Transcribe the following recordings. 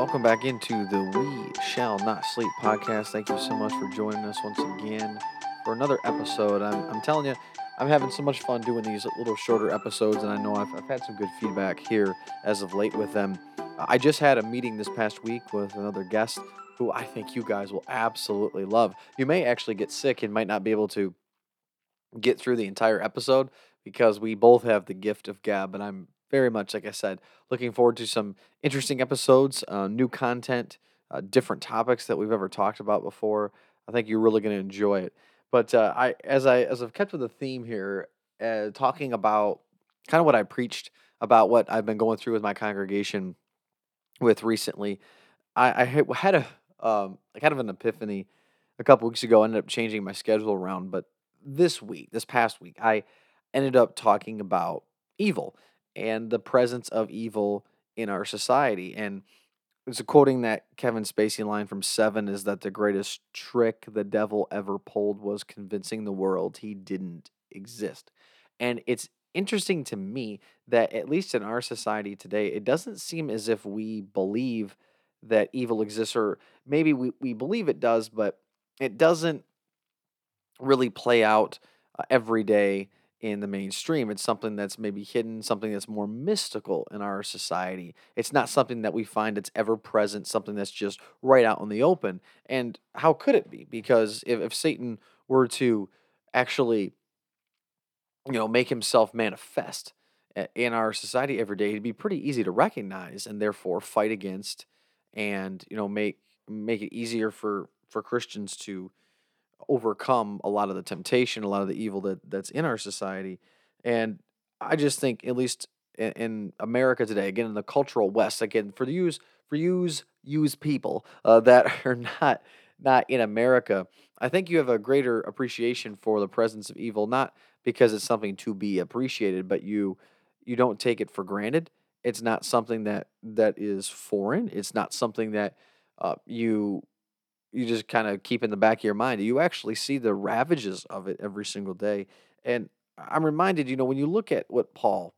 welcome back into the We Shall Not Sleep podcast. Thank you so much for joining us once again for another episode. I'm, I'm telling you, I'm having so much fun doing these little shorter episodes, and I know I've, I've had some good feedback here as of late with them. I just had a meeting this past week with another guest who I think you guys will absolutely love. You may actually get sick and might not be able to get through the entire episode because we both have the gift of gab, and I'm very much, like I said, looking forward to some interesting episodes, uh, new content, uh, different topics that we've ever talked about before. I think you're really going to enjoy it. But uh, I, as I as I've kept with the theme here, uh, talking about kind of what I preached about what I've been going through with my congregation with recently, I, I had a um, kind of an epiphany a couple weeks ago. I ended up changing my schedule around, but this week, this past week, I ended up talking about evil and the presence of evil in our society. And it's a quoting that Kevin Spacey line from Seven is that the greatest trick the devil ever pulled was convincing the world he didn't exist. And it's interesting to me that, at least in our society today, it doesn't seem as if we believe that evil exists, or maybe we, we believe it does, but it doesn't really play out uh, every day in the mainstream. It's something that's maybe hidden, something that's more mystical in our society. It's not something that we find that's ever present, something that's just right out in the open. And how could it be? Because if, if Satan were to actually, you know, make himself manifest eh, in our society every day, it'd be pretty easy to recognize and therefore fight against and, you know, make make it easier for for Christians to overcome a lot of the temptation, a lot of the evil that that's in our society. And I just think, at least in, in America today, again in the cultural West, again for the use for use use people uh, that are not not in America, I think you have a greater appreciation for the presence of evil, not because it's something to be appreciated, but you you don't take it for granted. It's not something that that is foreign. It's not something that uh, you you just kind of keep in the back of your mind. You actually see the ravages of it every single day. And I'm reminded, you know, when you look at what Paul,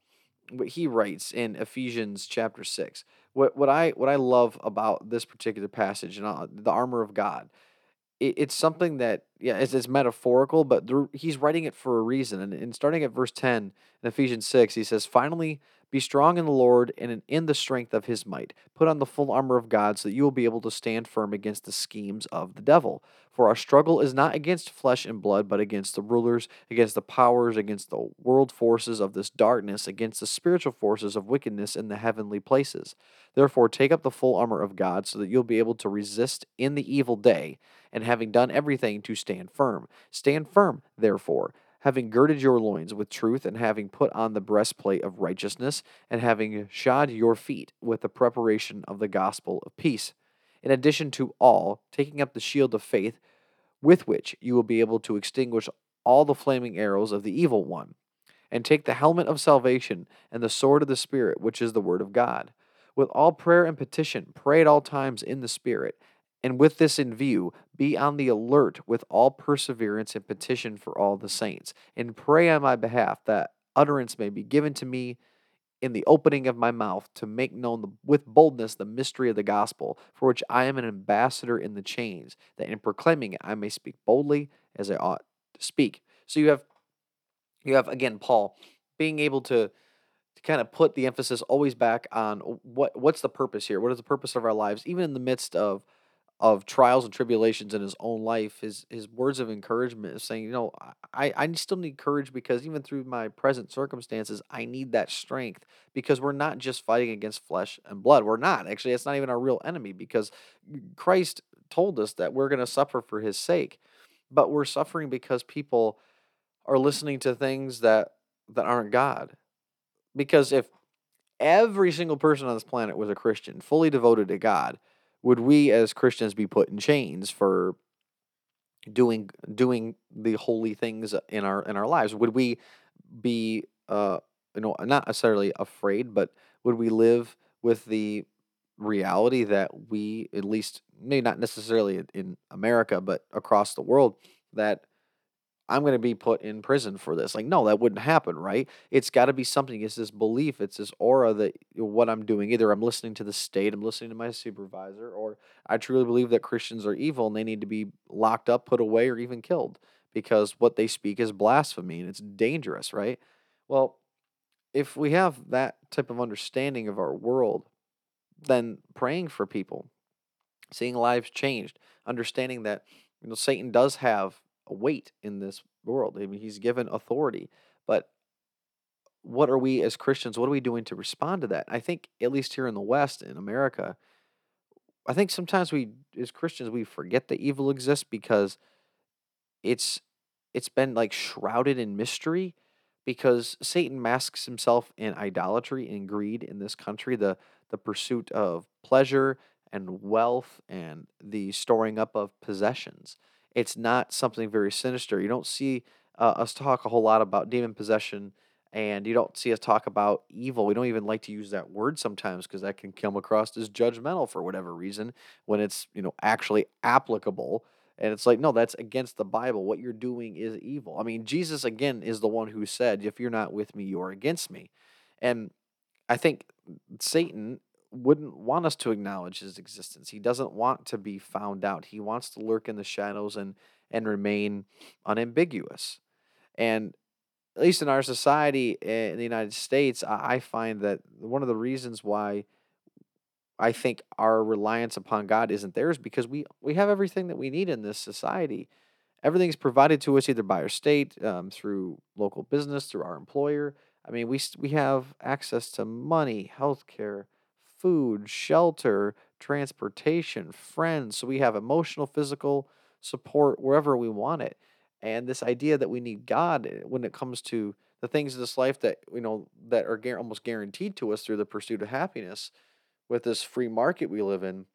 what he writes in Ephesians chapter six, what what I what I love about this particular passage and uh, the armor of God, it, it's something that yeah, it's, it's metaphorical, but there, he's writing it for a reason. And, and starting at verse ten in Ephesians six, he says, "Finally, be strong in the Lord and in the strength of his might. Put on the full armor of God so that you will be able to stand firm against the schemes of the devil. For our struggle is not against flesh and blood, but against the rulers, against the powers, against the world forces of this darkness, against the spiritual forces of wickedness in the heavenly places. Therefore, take up the full armor of God so that you'll be able to resist in the evil day, and having done everything, to stand firm. Stand firm, therefore having girded your loins with truth, and having put on the breastplate of righteousness, and having shod your feet with the preparation of the gospel of peace. In addition to all, taking up the shield of faith, with which you will be able to extinguish all the flaming arrows of the evil one, and take the helmet of salvation and the sword of the Spirit, which is the word of God. With all prayer and petition, pray at all times in the Spirit and with this in view, be on the alert with all perseverance and petition for all the saints, and pray on my behalf that utterance may be given to me in the opening of my mouth to make known the, with boldness the mystery of the gospel, for which I am an ambassador in the chains, that in proclaiming it I may speak boldly as I ought to speak. So you have, you have again Paul being able to to kind of put the emphasis always back on what what's the purpose here? What is the purpose of our lives, even in the midst of of trials and tribulations in his own life, his his words of encouragement is saying, you know, I, I still need courage because even through my present circumstances, I need that strength because we're not just fighting against flesh and blood. We're not. Actually, it's not even our real enemy because Christ told us that we're going to suffer for his sake. But we're suffering because people are listening to things that that aren't God. Because if every single person on this planet was a Christian, fully devoted to God, would we as Christians be put in chains for doing doing the holy things in our in our lives? Would we be uh you know not necessarily afraid, but would we live with the reality that we at least maybe not necessarily in America, but across the world that I'm going to be put in prison for this. Like, no, that wouldn't happen, right? It's got to be something. It's this belief, it's this aura that what I'm doing, either I'm listening to the state, I'm listening to my supervisor, or I truly believe that Christians are evil and they need to be locked up, put away, or even killed because what they speak is blasphemy and it's dangerous, right? Well, if we have that type of understanding of our world, then praying for people, seeing lives changed, understanding that you know Satan does have weight in this world. I mean, he's given authority, but what are we as Christians? What are we doing to respond to that? I think at least here in the West, in America, I think sometimes we as Christians we forget that evil exists because it's it's been like shrouded in mystery because Satan masks himself in idolatry and greed in this country, the the pursuit of pleasure and wealth and the storing up of possessions. It's not something very sinister. You don't see uh, us talk a whole lot about demon possession and you don't see us talk about evil. We don't even like to use that word sometimes because that can come across as judgmental for whatever reason when it's, you know, actually applicable and it's like, no, that's against the Bible. What you're doing is evil. I mean, Jesus, again, is the one who said, if you're not with me, you're against me. And I think Satan wouldn't want us to acknowledge his existence. He doesn't want to be found out. He wants to lurk in the shadows and and remain unambiguous. And at least in our society eh, in the United States, I find that one of the reasons why I think our reliance upon God isn't theirs because we we have everything that we need in this society. Everything's provided to us either by our state, um, through local business, through our employer. I mean, we we have access to money, health care, food, shelter, transportation, friends. So we have emotional, physical support wherever we want it. And this idea that we need God eh, when it comes to the things of this life that you know that are almost guaranteed to us through the pursuit of happiness with this free market we live in,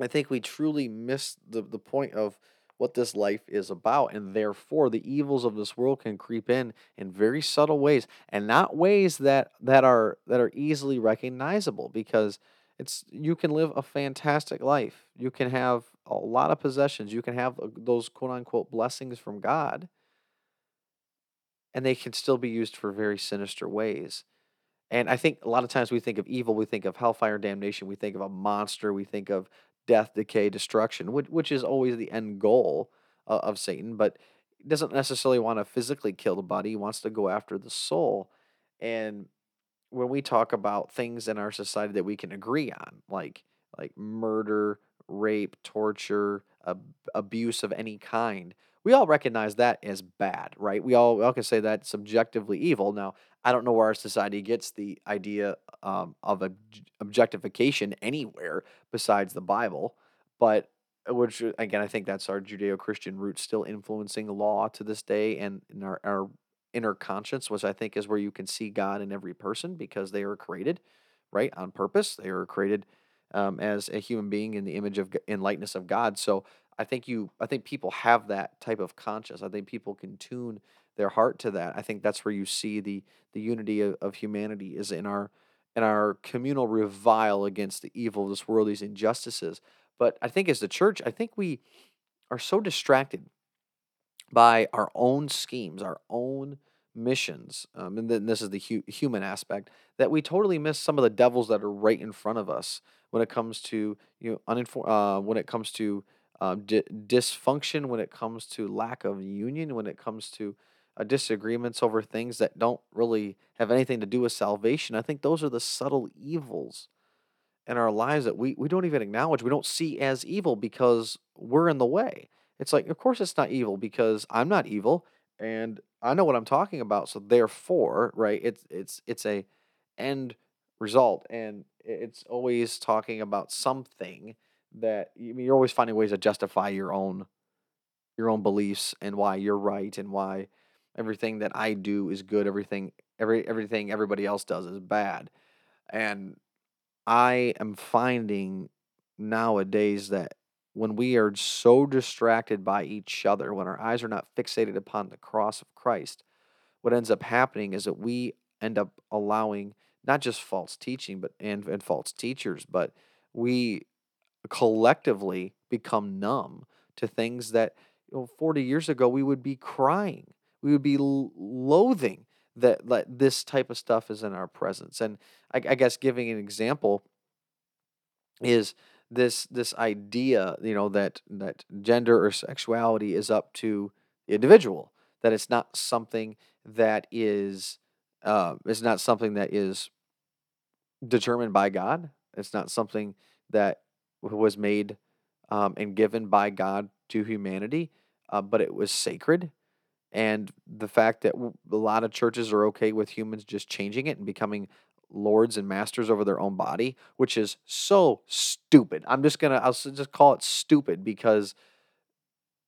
I think we truly miss the, the point of what this life is about. And therefore, the evils of this world can creep in in very subtle ways and not ways that, that, are, that are easily recognizable because it's you can live a fantastic life. You can have a lot of possessions. You can have uh, those quote unquote blessings from God, and they can still be used for very sinister ways. And I think a lot of times we think of evil, we think of hellfire and damnation, we think of a monster, we think of death, decay, destruction, which, which is always the end goal uh, of Satan, but doesn't necessarily want to physically kill the body, he wants to go after the soul. And when we talk about things in our society that we can agree on, like like murder, rape, torture, ab- abuse of any kind, we all recognize that as bad, right? We all, we all can say that subjectively evil. Now, I don't know where our society gets the idea um, of ob- objectification anywhere besides the Bible, but uh, which uh, again, I think that's our Judeo-Christian roots still influencing law to this day, and in our, our inner conscience, which I think is where you can see God in every person because they are created, right, on purpose. They are created um, as a human being in the image of in likeness of God. So I think you I think people have that type of conscience. I think people can tune their heart to that. I think that's where you see the the unity of, of humanity is in our in our communal revile against the evil of this world, these injustices. But I think as the church, I think we are so distracted by our own schemes, our own missions, um, and then this is the hu- human aspect that we totally miss some of the devils that are right in front of us when it comes to you know uninformed uh, when it comes to di- dysfunction, when it comes to lack of union, when it comes to uh, disagreements over things that don't really have anything to do with salvation. I think those are the subtle evils in our lives that we, we don't even acknowledge, we don't see as evil because we're in the way. It's like, of course, it's not evil because I'm not evil and I know what I'm talking about. So therefore, right? It's it's it's a end result, and it's always talking about something that I mean, you're always finding ways to justify your own your own beliefs and why you're right and why everything that I do is good, everything every everything everybody else does is bad. And I am finding nowadays that when we are so distracted by each other, when our eyes are not fixated upon the cross of Christ, what ends up happening is that we end up allowing not just false teaching but and, and false teachers, but we collectively become numb to things that you know, 40 years ago, we would be crying. We would be loathing that, that this type of stuff is in our presence. And I, I guess giving an example is this this idea, you know, that that gender or sexuality is up to the individual. That it's not something that is uh, it's not something that is determined by God. It's not something that was made um, and given by God to humanity, uh, but it was sacred. And the fact that a lot of churches are okay with humans just changing it and becoming lords and masters over their own body, which is so stupid. I'm just gonna I'll just call it stupid because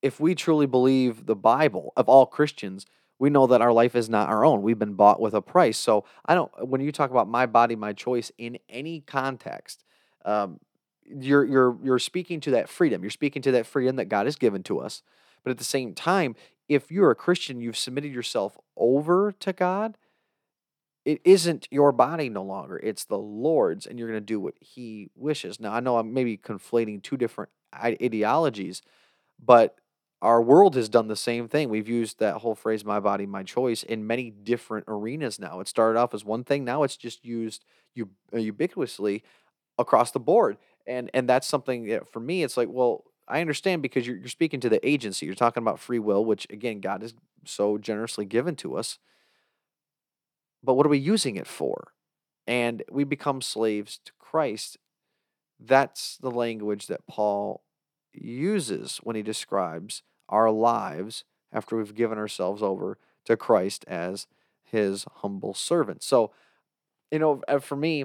if we truly believe the Bible of all Christians, we know that our life is not our own. We've been bought with a price. So I don't. When you talk about my body, my choice in any context, um, you're you're you're speaking to that freedom. You're speaking to that freedom that God has given to us. But at the same time, if you're a Christian, you've submitted yourself over to God. It isn't your body no longer. It's the Lord's, and you're going to do what He wishes. Now, I know I'm maybe conflating two different ideologies, but our world has done the same thing. We've used that whole phrase, my body, my choice, in many different arenas now. It started off as one thing, now it's just used ubiquitously across the board and and that's something that for me it's like well i understand because you're, you're speaking to the agency you're talking about free will which again god has so generously given to us. But what are we using it for? And we become slaves to christ. That's the language that paul uses when he describes our lives after we've given ourselves over to christ as his humble servant. So you know uh, for me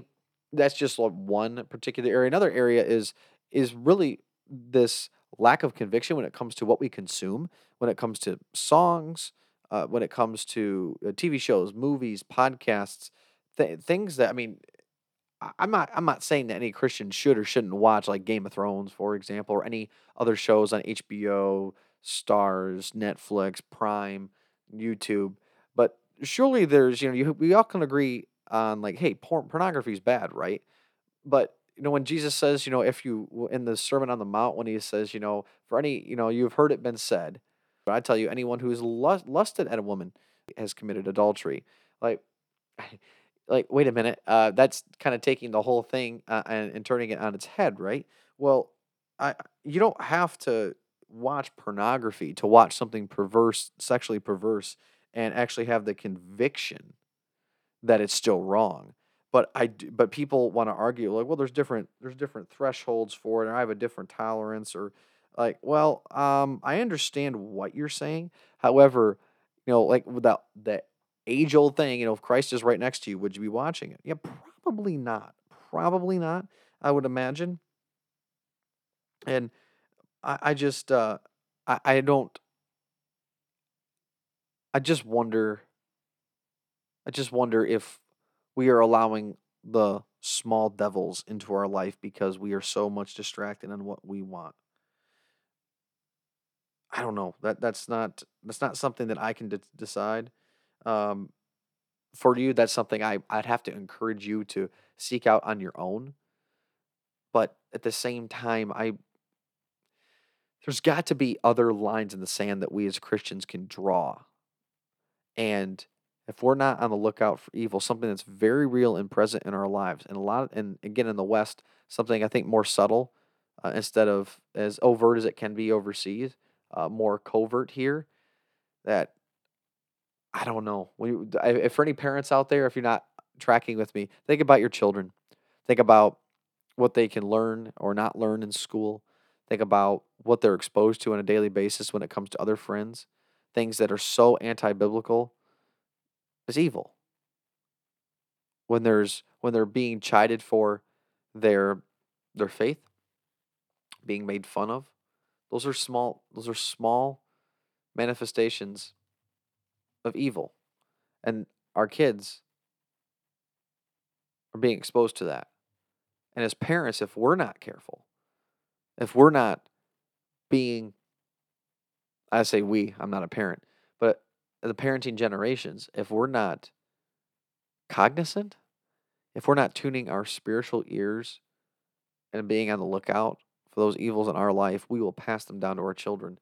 that's just one particular area. Another area is is really this lack of conviction when it comes to what we consume, when it comes to songs, uh, when it comes to uh, TV shows, movies, podcasts, th- things that I mean. I'm not. I'm not saying that any Christian should or shouldn't watch like Game of Thrones, for example, or any other shows on HBO, Starz, Netflix, Prime, YouTube. But surely there's, you know, you, we all can agree on like, hey, porn, pornography is bad, right? But you know, when Jesus says, you know, if you in the Sermon on the Mount, when he says, you know, for any, you know, you've heard it been said, but I tell you, anyone who has lust, lusted at a woman has committed adultery. Like, like, wait a minute, uh, that's kind of taking the whole thing uh, and, and turning it on its head, right? Well, I, you don't have to watch pornography to watch something perverse, sexually perverse, and actually have the conviction that it's still wrong. But I but people want to argue like, well, there's different there's different thresholds for it, or I have a different tolerance, or like, well, um, I understand what you're saying. However, you know, like without that age old thing, you know, if Christ is right next to you, would you be watching it? Yeah, probably not. Probably not. I would imagine. And I, I just uh, I, I don't. I just wonder I just wonder if we are allowing the small devils into our life because we are so much distracted on what we want. I don't know. That that's not that's not something that I can de- decide. Um, for you, that's something I I'd have to encourage you to seek out on your own. But at the same time, I there's got to be other lines in the sand that we as Christians can draw. And if we're not on the lookout for evil, something that's very real and present in our lives, and a lot, of, and again in the West, something I think more subtle, uh, instead of as overt as it can be overseas, uh, more covert here. That I don't know. When if for any parents out there, if you're not tracking with me, think about your children. Think about what they can learn or not learn in school. Think about what they're exposed to on a daily basis when it comes to other friends. Things that are so anti-biblical is evil. When there's when they're being chided for their their faith, being made fun of, those are small those are small manifestations of evil. And our kids are being exposed to that. And as parents, if we're not careful, if we're not being, I say we, I'm not a parent, the parenting generations, if we're not cognizant, if we're not tuning our spiritual ears and being on the lookout for those evils in our life, we will pass them down to our children.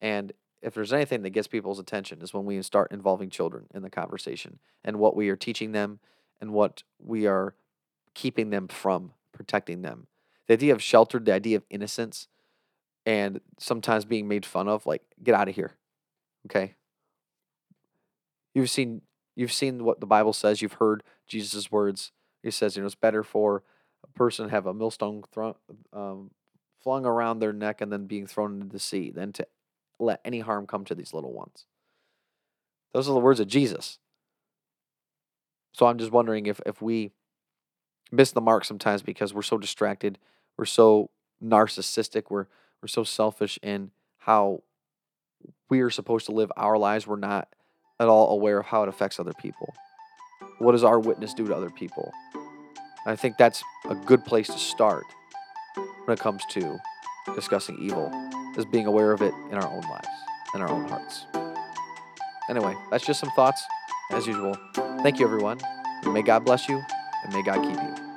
And if there's anything that gets people's attention is when we start involving children in the conversation and what we are teaching them and what we are keeping them from, protecting them. The idea of sheltered, the idea of innocence, and sometimes being made fun of, like, get out of here. Okay? You've seen you've seen what the Bible says, you've heard Jesus' words. He says, you know, it's better for a person to have a millstone thrown um, flung around their neck and then being thrown into the sea than to let any harm come to these little ones. Those are the words of Jesus. So I'm just wondering if, if we miss the mark sometimes because we're so distracted, we're so narcissistic, we're we're so selfish in how we are supposed to live our lives. We're not at all aware of how it affects other people. What does our witness do to other people? I think that's a good place to start when it comes to discussing evil, is being aware of it in our own lives, in our own hearts. Anyway, that's just some thoughts, as usual. Thank you, everyone. May God bless you, and may God keep you.